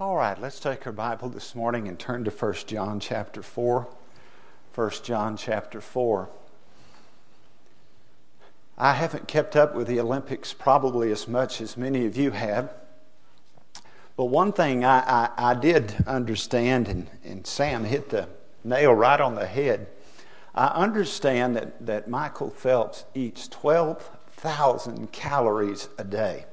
All right, let's take our Bible this morning and turn to 1 John chapter 4. 1 John chapter 4. I haven't kept up with the Olympics probably as much as many of you have. But one thing I, I, I did understand, and, and Sam hit the nail right on the head. I understand that, that Michael Phelps eats 12,000 calories a day.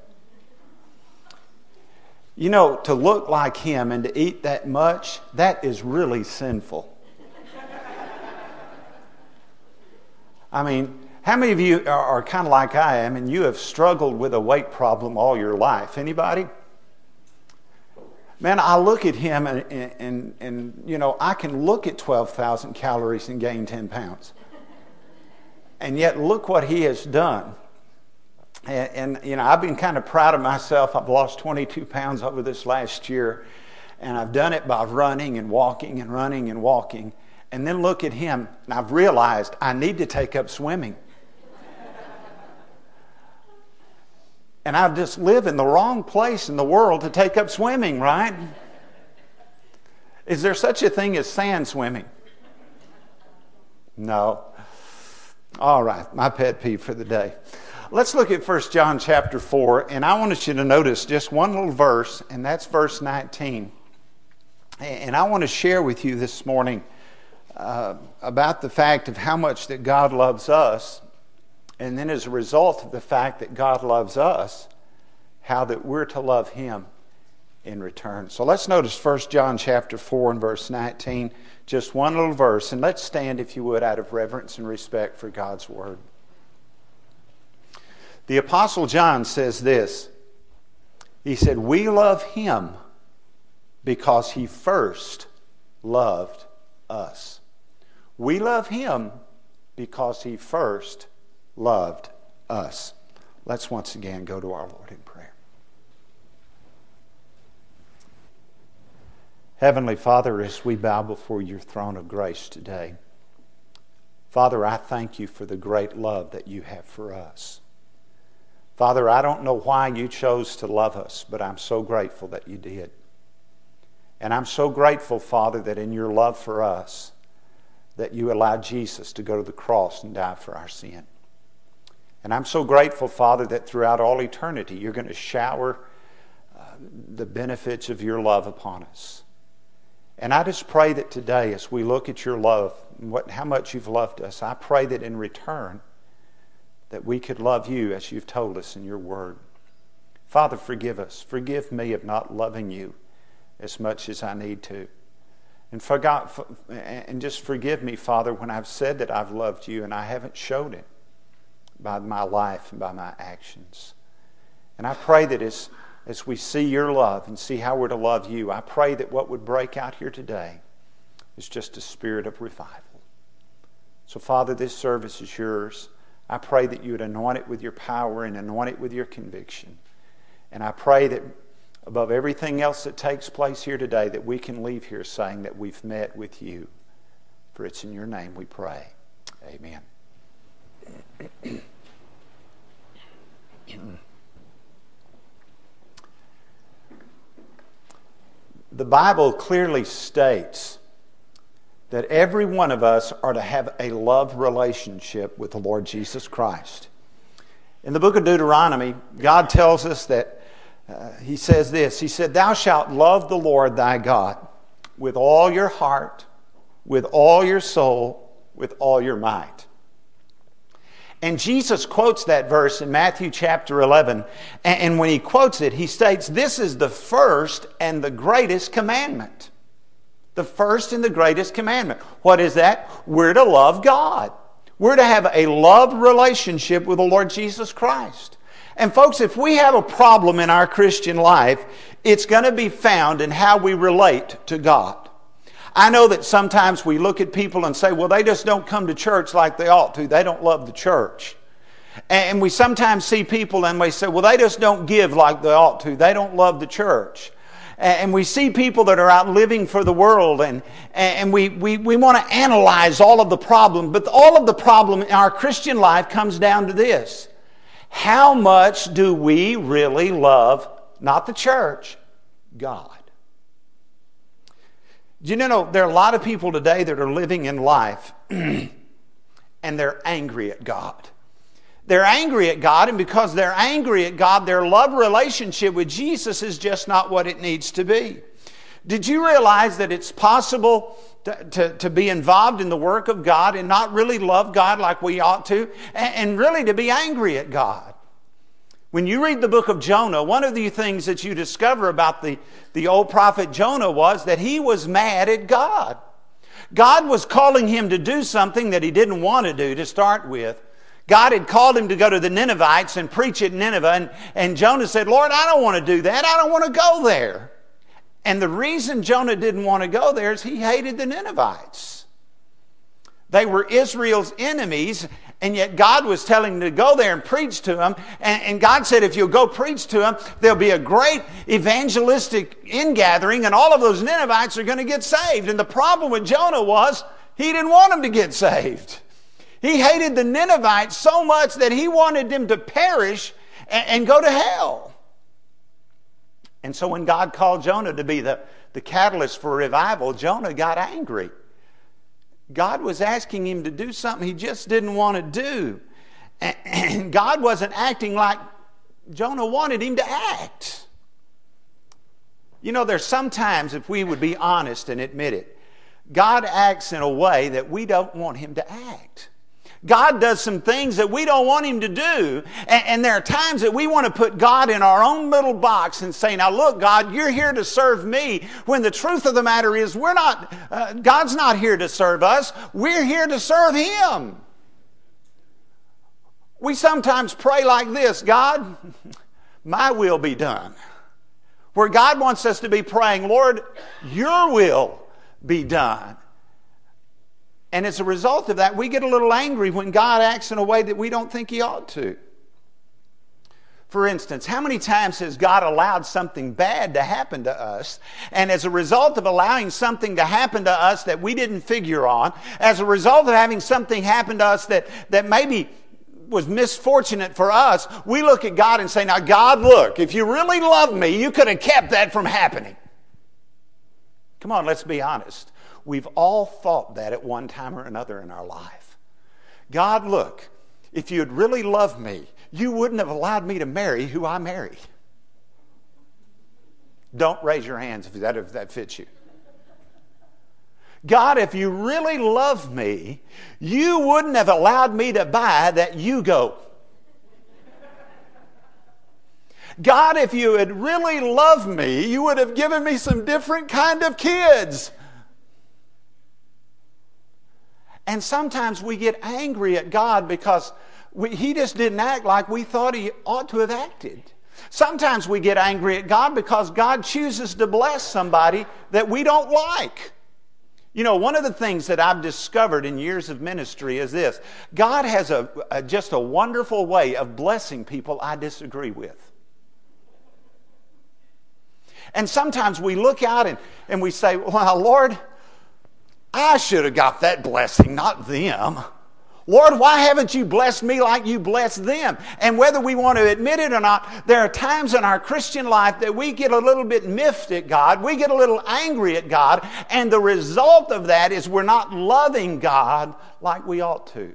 You know, to look like him and to eat that much, that is really sinful. I mean, how many of you are, are kind of like I am and you have struggled with a weight problem all your life? Anybody? Man, I look at him and, and, and, and you know, I can look at 12,000 calories and gain 10 pounds. And yet, look what he has done. And, and, you know, I've been kind of proud of myself. I've lost 22 pounds over this last year, and I've done it by running and walking and running and walking. And then look at him, and I've realized I need to take up swimming. and I just live in the wrong place in the world to take up swimming, right? Is there such a thing as sand swimming? No. All right, my pet peeve for the day. Let's look at 1 John chapter 4, and I wanted you to notice just one little verse, and that's verse 19. And I want to share with you this morning uh, about the fact of how much that God loves us, and then as a result of the fact that God loves us, how that we're to love Him in return. So let's notice 1 John chapter 4 and verse 19, just one little verse, and let's stand, if you would, out of reverence and respect for God's Word. The Apostle John says this He said, We love him because he first loved us. We love him because he first loved us. Let's once again go to our Lord in prayer. Heavenly Father, as we bow before your throne of grace today, Father, I thank you for the great love that you have for us. Father, I don't know why you chose to love us, but I'm so grateful that you did. And I'm so grateful, Father, that in your love for us, that you allowed Jesus to go to the cross and die for our sin. And I'm so grateful, Father, that throughout all eternity, you're going to shower uh, the benefits of your love upon us. And I just pray that today, as we look at your love, what, how much you've loved us, I pray that in return, that we could love you as you've told us in your word. Father, forgive us. Forgive me of not loving you as much as I need to. And, forgot, and just forgive me, Father, when I've said that I've loved you and I haven't showed it by my life and by my actions. And I pray that as, as we see your love and see how we're to love you, I pray that what would break out here today is just a spirit of revival. So, Father, this service is yours. I pray that you would anoint it with your power and anoint it with your conviction. And I pray that above everything else that takes place here today, that we can leave here saying that we've met with you. For it's in your name we pray. Amen. the Bible clearly states that every one of us are to have a love relationship with the Lord Jesus Christ. In the book of Deuteronomy, God tells us that uh, He says this He said, Thou shalt love the Lord thy God with all your heart, with all your soul, with all your might. And Jesus quotes that verse in Matthew chapter 11. And when he quotes it, he states, This is the first and the greatest commandment. The first and the greatest commandment. What is that? We're to love God. We're to have a love relationship with the Lord Jesus Christ. And folks, if we have a problem in our Christian life, it's going to be found in how we relate to God. I know that sometimes we look at people and say, well, they just don't come to church like they ought to. They don't love the church. And we sometimes see people and we say, well, they just don't give like they ought to. They don't love the church. And we see people that are out living for the world, and, and we, we, we want to analyze all of the problem. But all of the problem in our Christian life comes down to this How much do we really love, not the church, God? Do you know there are a lot of people today that are living in life and they're angry at God. They're angry at God, and because they're angry at God, their love relationship with Jesus is just not what it needs to be. Did you realize that it's possible to, to, to, be involved in the work of God and not really love God like we ought to, and, and really to be angry at God? When you read the book of Jonah, one of the things that you discover about the, the old prophet Jonah was that he was mad at God. God was calling him to do something that he didn't want to do to start with. God had called him to go to the Ninevites and preach at Nineveh, and, and Jonah said, Lord, I don't want to do that. I don't want to go there. And the reason Jonah didn't want to go there is he hated the Ninevites. They were Israel's enemies, and yet God was telling him to go there and preach to them. And, and, God said, if you'll go preach to them, there'll be a great evangelistic ingathering, and all of those Ninevites are going to get saved. And the problem with Jonah was he didn't want them to get saved. He hated the Ninevites so much that he wanted them to perish and, and go to hell. And so when God called Jonah to be the, the catalyst for revival, Jonah got angry. God was asking him to do something he just didn't want to do. And God wasn't acting like Jonah wanted him to act. You know, there's sometimes, if we would be honest and admit it, God acts in a way that we don't want him to act. God does some things that we don't want Him to do. And, and, there are times that we want to put God in our own little box and say, now look, God, you're here to serve me. When the truth of the matter is, we're not, uh, God's not here to serve us. We're here to serve Him. We sometimes pray like this God, my will be done. Where God wants us to be praying, Lord, your will be done. And as a result of that, we get a little angry when God acts in a way that we don't think He ought to. For instance, how many times has God allowed something bad to happen to us? And as a result of allowing something to happen to us that we didn't figure on, as a result of having something happen to us that, that maybe was misfortunate for us, we look at God and say, Now, God, look, if you really love me, you could have kept that from happening. Come on, let's be honest. We've all thought that at one time or another in our life. God, look, if you had really loved me, you wouldn't have allowed me to marry who I married. Don't raise your hands if that, if that fits you. God, if you really loved me, you wouldn't have allowed me to buy that Yugo. God, if you had really loved me, you would have given me some different kind of kids. And sometimes we get angry at God because we, He just didn't act like we thought He ought to have acted. Sometimes we get angry at God because God chooses to bless somebody that we don't like. You know, one of the things that I've discovered in years of ministry is this God has a, a, just a wonderful way of blessing people I disagree with. And sometimes we look out and, and we say, Well, Lord, I should have got that blessing, not them. Lord, why haven't you blessed me like you blessed them? And whether we want to admit it or not, there are times in our Christian life that we get a little bit miffed at God. We get a little angry at God. And the result of that is we're not loving God like we ought to.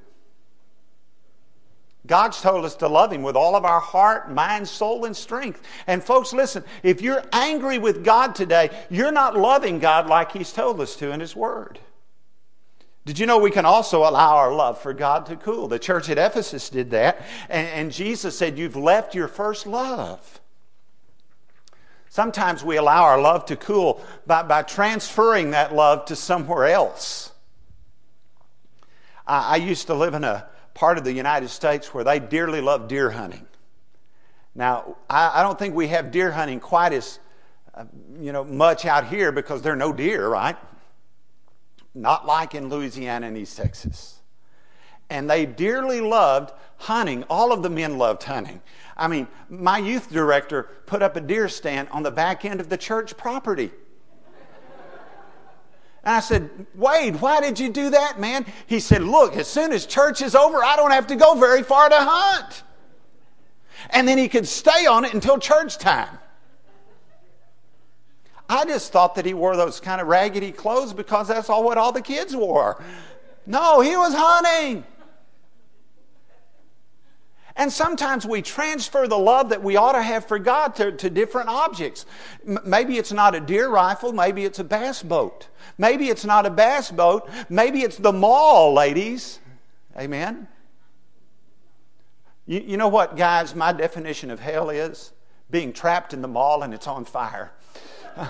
God's told us to love Him with all of our heart, mind, soul, and strength. And folks, listen, if you're angry with God today, you're not loving God like He's told us to in His Word. Did you know we can also allow our love for God to cool? The church at Ephesus did that, and, and Jesus said, You've left your first love. Sometimes we allow our love to cool by, by transferring that love to somewhere else. I, I used to live in a part of the United States where they dearly love deer hunting. Now, I, I don't think we have deer hunting quite as uh, you know much out here because there are no deer, right? Not like in Louisiana and East Texas. And they dearly loved hunting. All of the men loved hunting. I mean, my youth director put up a deer stand on the back end of the church property. And I said, Wade, why did you do that, man? He said, Look, as soon as church is over, I don't have to go very far to hunt. And then he could stay on it until church time. I just thought that he wore those kind of raggedy clothes because that's all what all the kids wore. No, he was hunting. And sometimes we transfer the love that we ought to have for God to, to different objects. M- maybe it's not a deer rifle, maybe it's a bass boat. Maybe it's not a bass boat, maybe it's the mall, ladies. Amen? You, you know what, guys, my definition of hell is? Being trapped in the mall and it's on fire.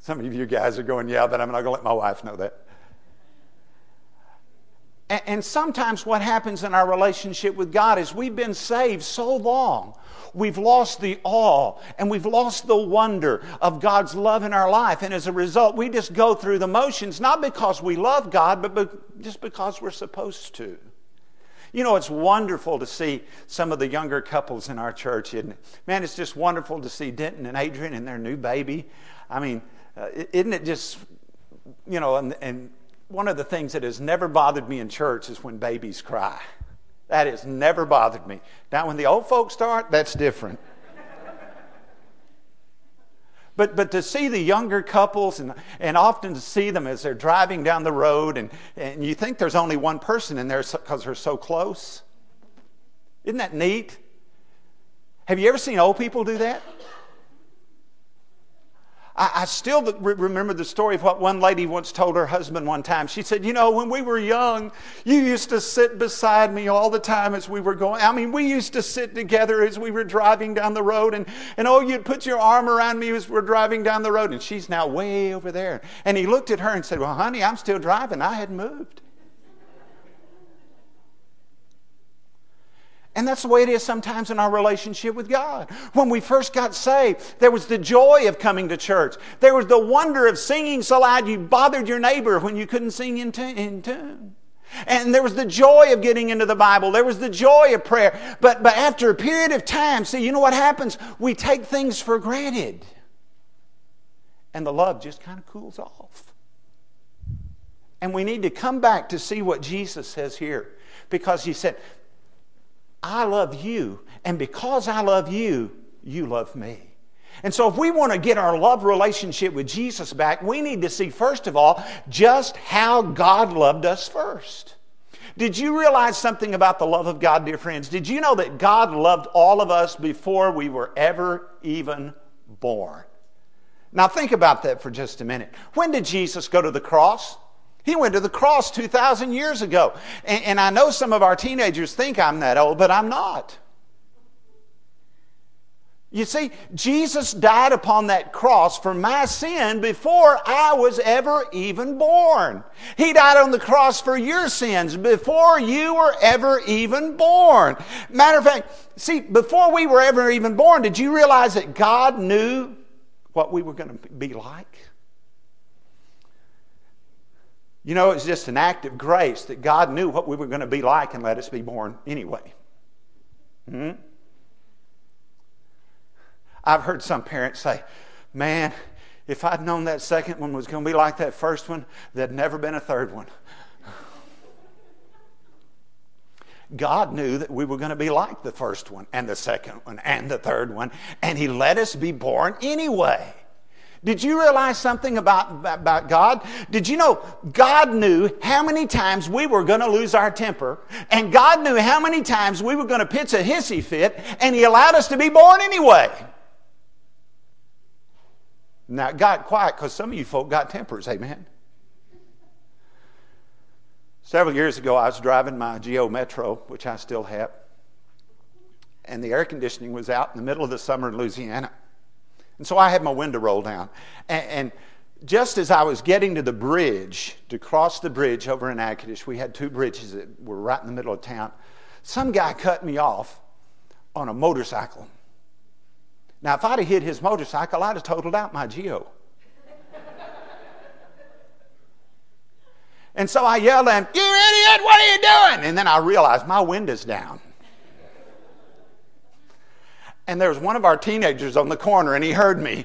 Some of you guys are going, yeah, but I'm not going to let my wife know that. And sometimes what happens in our relationship with God is we've been saved so long, we've lost the awe and we've lost the wonder of God's love in our life. And as a result, we just go through the motions, not because we love God, but just because we're supposed to. You know, it's wonderful to see some of the younger couples in our church, isn't it? Man, it's just wonderful to see Denton and Adrian and their new baby. I mean, uh, isn't it just, you know, and, and one of the things that has never bothered me in church is when babies cry. That has never bothered me. Now, when the old folks start, that's different. But, but to see the younger couples and, and often to see them as they're driving down the road and, and you think there's only one person in there because they're so close. Isn't that neat? Have you ever seen old people do that? I, I still remember the story of what one lady once told her husband one time. She said, You know, when we were young, you used to sit beside me all the time as we were going. I mean, we used to sit together as we were driving down the road, and, and oh, you'd put your arm around me as we're driving down the road. And she's now way over there. And he looked at her and said, Well, honey, I'm still driving. I hadn't moved. And that's the way it is sometimes in our relationship with God. When we first got saved, there was the joy of coming to church. There was the wonder of singing so loud you bothered your neighbor when you couldn't sing in, tune. And there was the joy of getting into the Bible. There was the joy of prayer. But, but after a period of time, see, you know what happens? We take things for granted. And the love just kind of cools off. And we need to come back to see what Jesus says here. Because he said, I love you, and because I love you, you love me. And so, if we want to get our love relationship with Jesus back, we need to see, first of all, just how God loved us first. Did you realize something about the love of God, dear friends? Did you know that God loved all of us before we were ever even born? Now, think about that for just a minute. When did Jesus go to the cross? He went to the cross 2,000 years ago. And, and, I know some of our teenagers think I'm that old, but I'm not. You see, Jesus died upon that cross for my sin before I was ever even born. He died on the cross for your sins before you were ever even born. Matter of fact, see, before we were ever even born, did you realize that God knew what we were going to be like? You know, it's just an act of grace that God knew what we were going to be like and let us be born anyway. Hmm? I've heard some parents say, man, if I'd known that second one was going to be like that first one, there'd never been a third one. God knew that we were going to be like the first one and the second one and the third one, and He let us be born anyway. Did you realize something about, about God? Did you know God knew how many times we were going to lose our temper, and God knew how many times we were going to pitch a hissy fit, and He allowed us to be born anyway? Now, it got quiet because some of you folk got tempers, amen. Several years ago, I was driving my Geo Metro, which I still have, and the air conditioning was out in the middle of the summer in Louisiana. And so I had my window rolled down. And, and just as I was getting to the bridge, to cross the bridge over in Natchitoches, we had two bridges that were right in the middle of town. Some guy cut me off on a motorcycle. Now, if I'd have hit his motorcycle, I'd have totaled out my Geo. and so I yelled at him, You idiot, what are you doing? And then I realized my window's down. And there was one of our teenagers on the corner, and he heard me.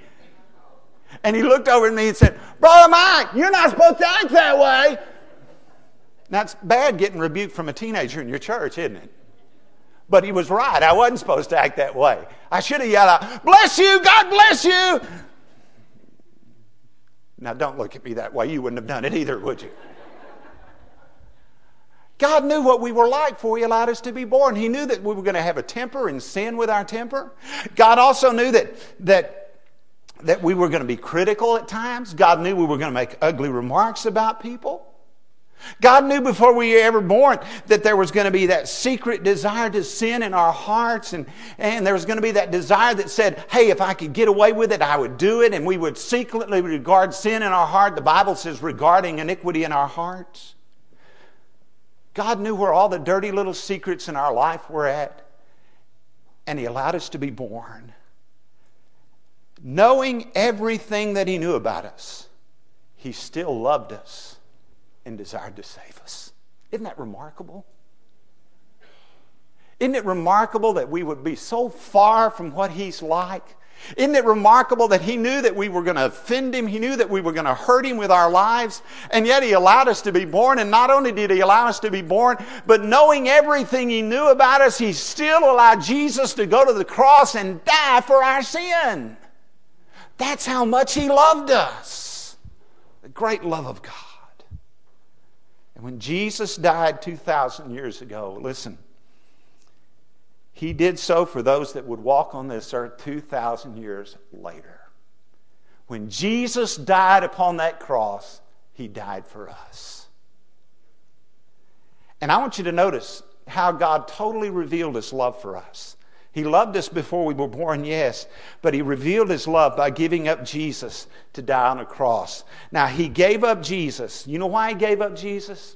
And he looked over at me and said, Brother Mike, you're not supposed to act that way. Now, it's bad getting rebuked from a teenager in your church, isn't it? But he was right. I wasn't supposed to act that way. I should have yelled out, Bless you, God bless you. Now, don't look at me that way. You wouldn't have done it either, would you? God knew what we were like before He allowed us to be born. He knew that we were going to have a temper and sin with our temper. God also knew that, that, that we were going to be critical at times. God knew we were going to make ugly remarks about people. God knew before we were ever born that there was going to be that secret desire to sin in our hearts, and, and there was going to be that desire that said, Hey, if I could get away with it, I would do it, and we would secretly regard sin in our heart. The Bible says, regarding iniquity in our hearts. God knew where all the dirty little secrets in our life were at, and He allowed us to be born. Knowing everything that He knew about us, He still loved us and desired to save us. Isn't that remarkable? Isn't it remarkable that we would be so far from what He's like? Isn't it remarkable that He knew that we were going to offend Him? He knew that we were going to hurt Him with our lives, and yet He allowed us to be born. And not only did He allow us to be born, but knowing everything He knew about us, He still allowed Jesus to go to the cross and die for our sin. That's how much He loved us. The great love of God. And when Jesus died 2,000 years ago, listen, he did so for those that would walk on this earth 2,000 years later. When Jesus died upon that cross, he died for us. And I want you to notice how God totally revealed his love for us. He loved us before we were born, yes, but He revealed His love by giving up Jesus to die on a cross. Now, He gave up Jesus. You know why He gave up Jesus?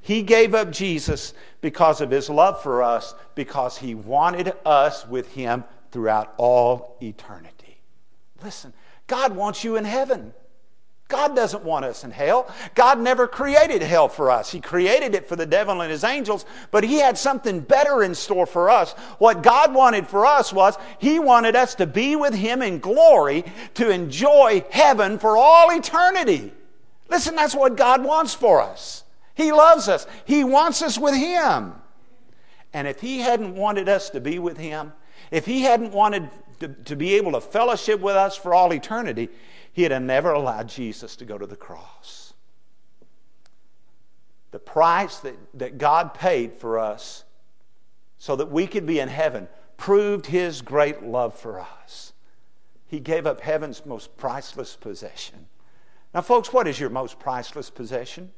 He gave up Jesus because of His love for us, because He wanted us with Him throughout all eternity. Listen, God wants you in heaven. God doesn't want us in hell. God never created hell for us. He created it for the devil and his angels, but He had something better in store for us. What God wanted for us was He wanted us to be with Him in glory, to enjoy heaven for all eternity. Listen, that's what God wants for us. He loves us, He wants us with Him. And if He hadn't wanted us to be with Him, if He hadn't wanted to, to be able to fellowship with us for all eternity, He'd have never allowed Jesus to go to the cross. The price that, that God paid for us so that we could be in heaven proved His great love for us. He gave up heaven's most priceless possession. Now, folks, what is your most priceless possession?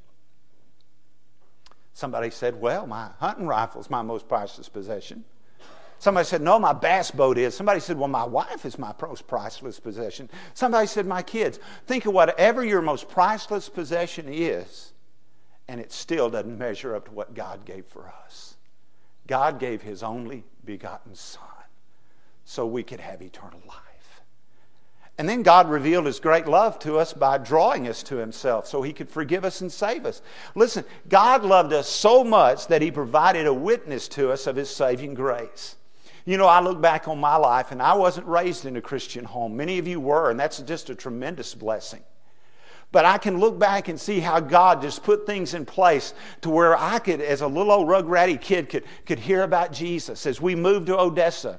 Somebody said, Well, my hunting rifle is my most priceless possession. Somebody said, No, my bass boat is. Somebody said, Well, my wife is my most priceless possession. Somebody said, My kids. Think of whatever your most priceless possession is, and it still doesn't measure up to what God gave for us. God gave His only begotten Son so we could have eternal life. And then God revealed His great love to us by drawing us to Himself so He could forgive us and save us. Listen, God loved us so much that He provided a witness to us of His saving grace. You know, I look back on my life and I wasn't raised in a Christian home. Many of you were, and that's just a tremendous blessing. But I can look back and see how God just put things in place to where I could, as a little old rug ratty kid, could, could hear about Jesus. As we moved to Odessa,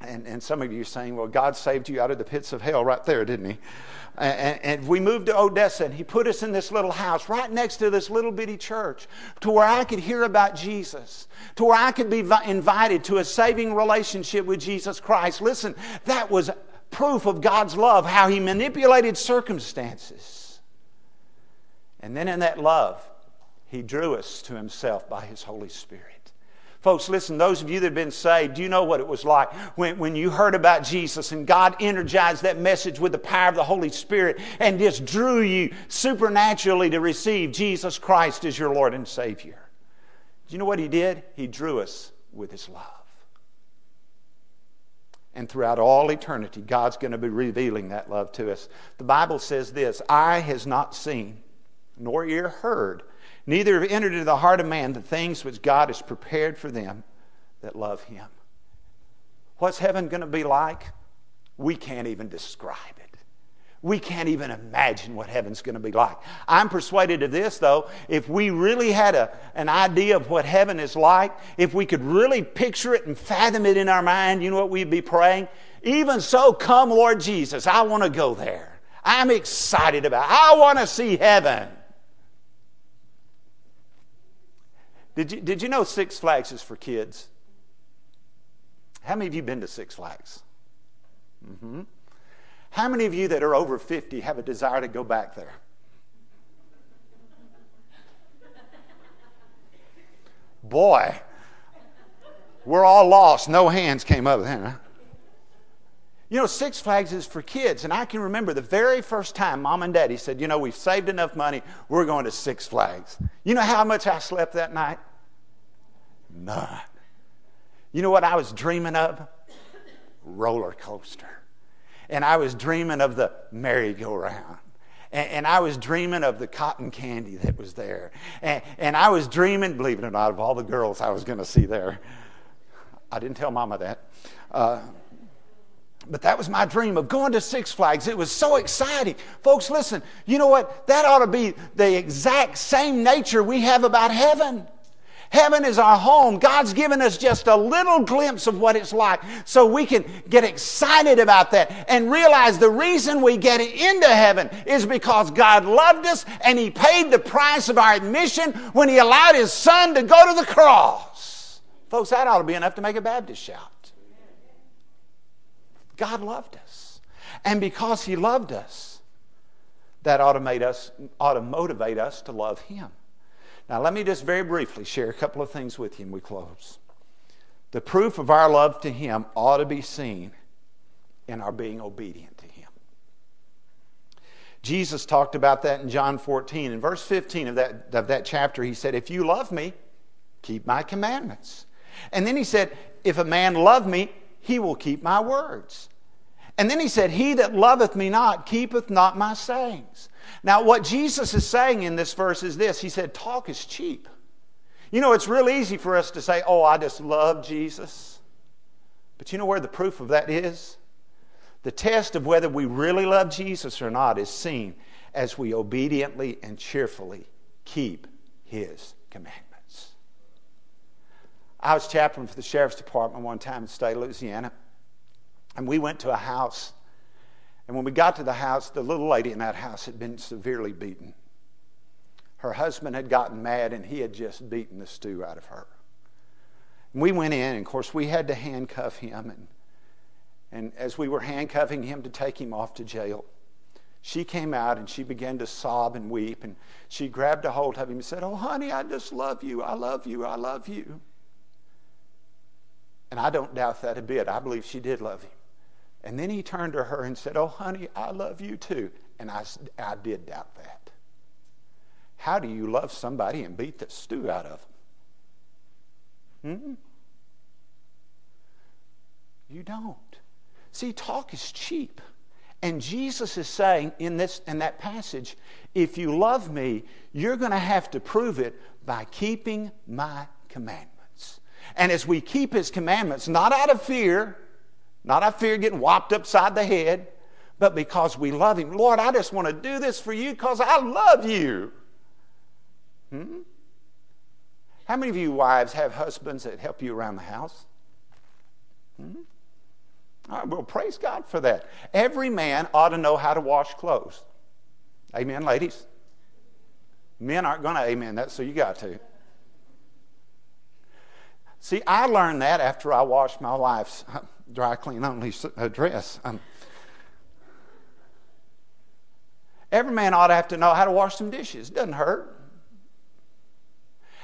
and, and some of you are saying, well, God saved you out of the pits of hell right there, didn't He? And, and, we moved to Odessa, and He put us in this little house right next to this little bitty church to where I could hear about Jesus, to where I could be invited to a saving relationship with Jesus Christ. Listen, that was proof of God's love, how He manipulated circumstances. And then in that love, He drew us to Himself by His Holy Spirit. Folks, listen, those of you that have been saved, do you know what it was like when, when you heard about Jesus and God energized that message with the power of the Holy Spirit and just drew you supernaturally to receive Jesus Christ as your Lord and Savior? Do you know what He did? He drew us with His love. And throughout all eternity, God's going to be revealing that love to us. The Bible says this Eye has not seen, nor ear heard Neither have entered into the heart of man the things which God has prepared for them that love him. What's heaven going to be like? We can't even describe it. We can't even imagine what heaven's going to be like. I'm persuaded of this, though. If we really had a, an idea of what heaven is like, if we could really picture it and fathom it in our mind, you know what we'd be praying? Even so, come, Lord Jesus. I want to go there. I'm excited about it. I want to see heaven. Did you, did you know Six Flags is for kids? How many of you been to Six Flags? Mm-hmm. How many of you that are over 50 have a desire to go back there? Boy, we're all lost. No hands came up there. You know, Six Flags is for kids. And I can remember the very first time mom and daddy said, You know, we've saved enough money, we're going to Six Flags. You know how much I slept that night? None. You know what I was dreaming of? Roller coaster and I was dreaming of the merry-go-round. And, and, I was dreaming of the cotton candy that was there. And, and I was dreaming, believe it or not, of all the girls I was going to see there. I didn't tell Mama that. Uh, but that was my dream of going to Six Flags. It was so exciting. Folks, listen, you know what? That ought to be the exact same nature we have about heaven. Heaven is our home. God's given us just a little glimpse of what it's like so we can get excited about that and realize the reason we get into heaven is because God loved us and He paid the price of our admission when He allowed His Son to go to the cross. Folks, that ought to be enough to make a Baptist shout. God loved us. And because He loved us, that ought to, us, ought to motivate us to love Him. Now, let me just very briefly share a couple of things with you and we close. The proof of our love to Him ought to be seen in our being obedient to Him. Jesus talked about that in John 14. In verse 15 of that, of that chapter, He said, If you love me, keep my commandments. And then He said, If a man love me, he will keep my words. And then He said, He that loveth me not keepeth not my sayings. Now, what Jesus is saying in this verse is this He said, Talk is cheap. You know, it's real easy for us to say, Oh, I just love Jesus. But you know where the proof of that is? The test of whether we really love Jesus or not is seen as we obediently and cheerfully keep His commandments. I was chaplain for the sheriff's department one time in state Louisiana, and we went to a house and when we got to the house, the little lady in that house had been severely beaten. Her husband had gotten mad and he had just beaten the stew out of her. And we went in, and of course, we had to handcuff him. And, and as we were handcuffing him to take him off to jail, she came out and she began to sob and weep. And she grabbed a hold of him and said, Oh, honey, I just love you. I love you. I love you. And I don't doubt that a bit. I believe she did love him. And then he turned to her and said, Oh, honey, I love you too. And I, I did doubt that. How do you love somebody and beat the stew out of them? Hmm? You don't. See, talk is cheap. And Jesus is saying in, this, in that passage, if you love me, you're going to have to prove it by keeping my commandments. And as we keep his commandments, not out of fear, not I fear getting whopped upside the head, but because we love Him. Lord, I just want to do this for you because I love you. Hmm? How many of you wives have husbands that help you around the house? Hmm? All right, well, praise God for that. Every man ought to know how to wash clothes. Amen, ladies? Men aren't going to amen that, so you got to. See, I learned that after I washed my wife's dry clean only dress. Um, every man ought to have to know how to wash some dishes. It doesn't hurt.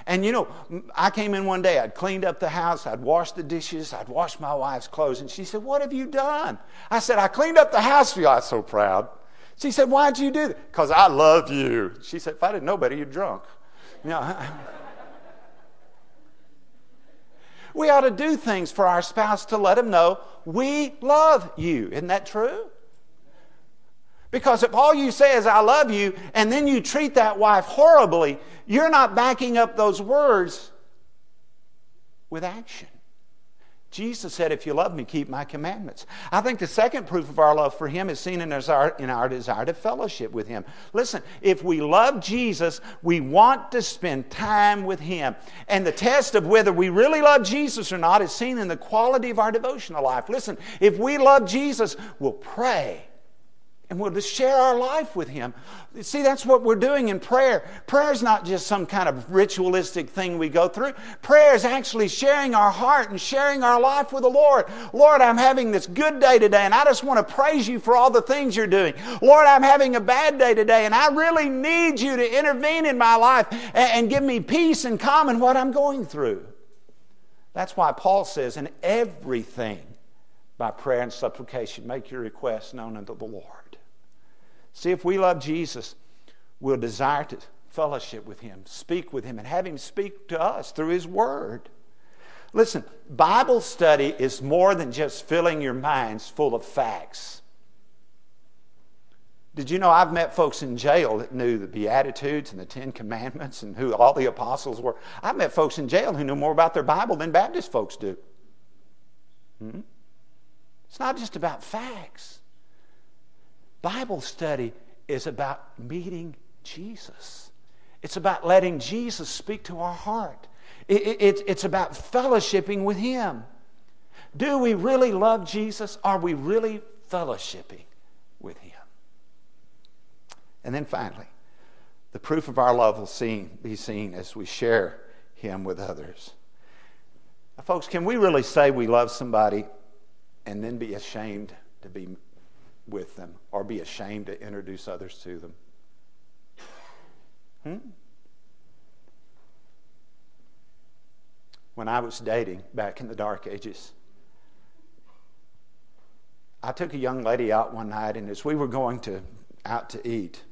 And you know, I came in one day, I'd cleaned up the house, I'd washed the dishes, I'd washed my wife's clothes, and she said, What have you done? I said, I cleaned up the house for you. I was so proud. She said, Why'd you do that? Because I love you. She said, If I didn't know better, you're drunk. You know, We ought to do things for our spouse to let them know we love you. Isn't that true? Because if all you say is, I love you, and then you treat that wife horribly, you're not backing up those words with action. Jesus said, If you love me, keep my commandments. I think the second proof of our love for Him is seen in our, in our desire to fellowship with Him. Listen, if we love Jesus, we want to spend time with Him. And the test of whether we really love Jesus or not is seen in the quality of our devotional life. Listen, if we love Jesus, we'll pray and we'll just share our life with Him. See, that's what we're doing in prayer. Prayer is not just some kind of ritualistic thing we go through. Prayer is actually sharing our heart and sharing our life with the Lord. Lord, I'm having this good day today, and I just want to praise you for all the things you're doing. Lord, I'm having a bad day today, and I really need you to intervene in my life and, and give me peace and calm in what I'm going through. That's why Paul says, in everything, by prayer and supplication, make your requests known unto the Lord. See, if we love Jesus, we'll desire to fellowship with Him, speak with Him, and have Him speak to us through His Word. Listen, Bible study is more than just filling your minds full of facts. Did you know I've met folks in jail that knew the Beatitudes and the Ten Commandments and who all the apostles were? I've met folks in jail who know more about their Bible than Baptist folks do. Hmm? It's not just about facts. Bible study is about meeting Jesus. It's about letting Jesus speak to our heart. It, it, it's about fellowshipping with Him. Do we really love Jesus? Are we really fellowshipping with Him? And then finally, the proof of our love will seen, be seen as we share Him with others. Now, folks, can we really say we love somebody and then be ashamed to be with them or be ashamed to introduce others to them? Hmm? When I was dating back in the dark ages, I took a young lady out one night, and as we were going to out to eat,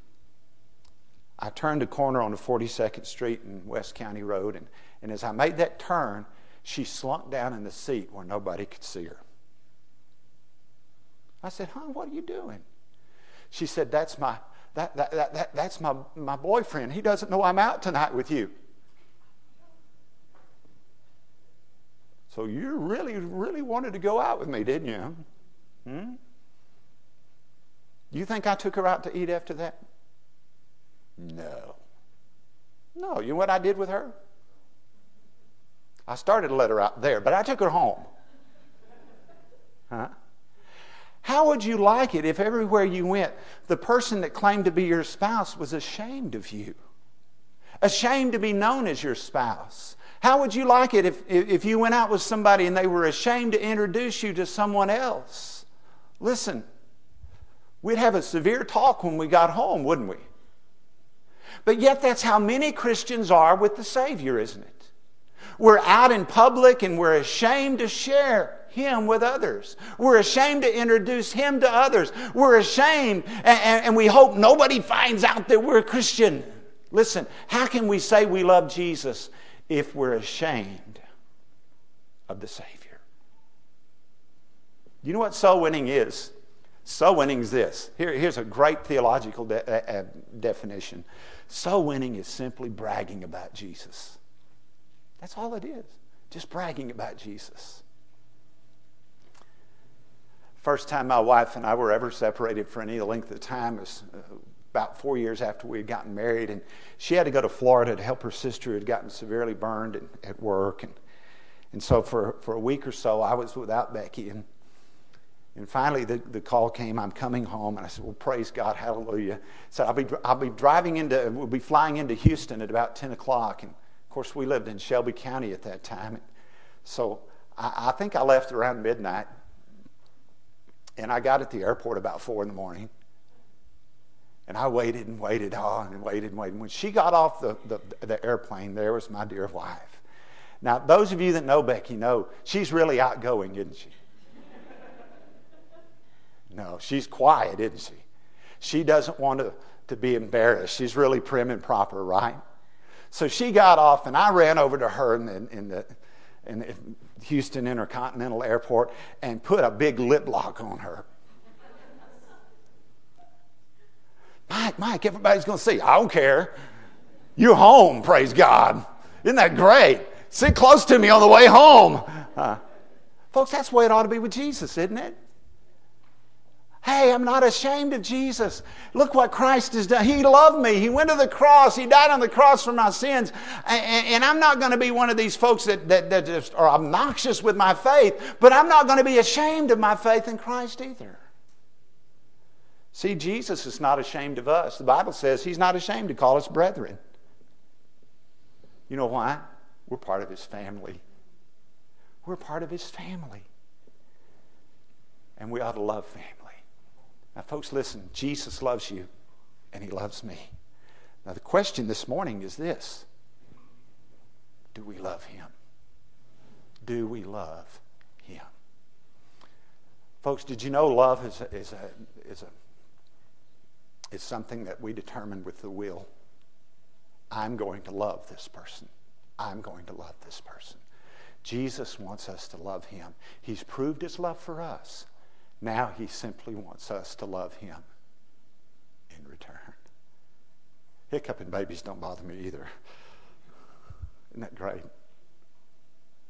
I turned a corner on the 42nd Street and West County Road, and, and as I made that turn, she slunk down in the seat where nobody could see her. I said, Huh, what are you doing? She said, That's my that, that, that, that, that's my, my boyfriend. He doesn't know I'm out tonight with you. So you really, really wanted to go out with me, didn't you? Hmm? You think I took her out to eat after that? No. No. You know what I did with her? I started to let her out there, but I took her home. Huh? How would you like it if everywhere you went, the person that claimed to be your spouse was ashamed of you? Ashamed to be known as your spouse? How would you like it if, if you went out with somebody and they were ashamed to introduce you to someone else? Listen, we'd have a severe talk when we got home, wouldn't we? But yet, that's how many Christians are with the Savior, isn't it? We're out in public and we're ashamed to share him with others. We're ashamed to introduce Him to others. We're ashamed and, and, and, we hope nobody finds out that we're a Christian. Listen, how can we say we love Jesus if we're ashamed of the Savior? You know what soul winning is? Soul winning is this. Here, here's a great theological de- uh, uh definition soul winning is simply bragging about Jesus. That's all it is. Just bragging about Jesus. First time my wife and I were ever separated for any length of time was uh, about four years after we had gotten married, and she had to go to Florida to help her sister who had gotten severely burned at work, and and so for for a week or so I was without Becky, and and finally the, the call came, I'm coming home, and I said, well, praise God, hallelujah. So I'll be I'll be driving into we'll be flying into Houston at about ten o'clock, and of course we lived in Shelby County at that time, and so I, I think I left around midnight and I got at the airport about four in the morning. And I waited and waited on and waited and waited. When she got off the, the, the, airplane, there was my dear wife. Now, those of you that know Becky know she's really outgoing, isn't she? No, she's quiet, isn't she? She doesn't want to, to be embarrassed. She's really prim and proper, right? So she got off, and I ran over to her in the, in the, the Houston Intercontinental Airport and put a big lip lock on her. Mike, Mike, everybody's going to see. I don't care. You're home, praise God. Isn't that great? Sit close to me on the way home. Uh, Folks, that's the way it ought to be with Jesus, isn't it? Hey, I'm not ashamed of Jesus. Look what Christ has done. He loved me. He went to the cross. He died on the cross for my sins. And, and I'm not going to be one of these folks that, that, that just are obnoxious with my faith, but I'm not going to be ashamed of my faith in Christ either. See, Jesus is not ashamed of us. The Bible says he's not ashamed to call us brethren. You know why? We're part of his family. We're part of his family. And we ought to love family. Now, folks, listen Jesus loves you, and he loves me. Now, the question this morning is this Do we love him? Do we love him? Folks, did you know love is a, is a, is a is something that we determine with the will. I'm going to love this person. I'm going to love this person. Jesus wants us to love him. He's proved his love for us. Now he simply wants us to love him in return. Hiccuping babies don't bother me either. Isn't that great?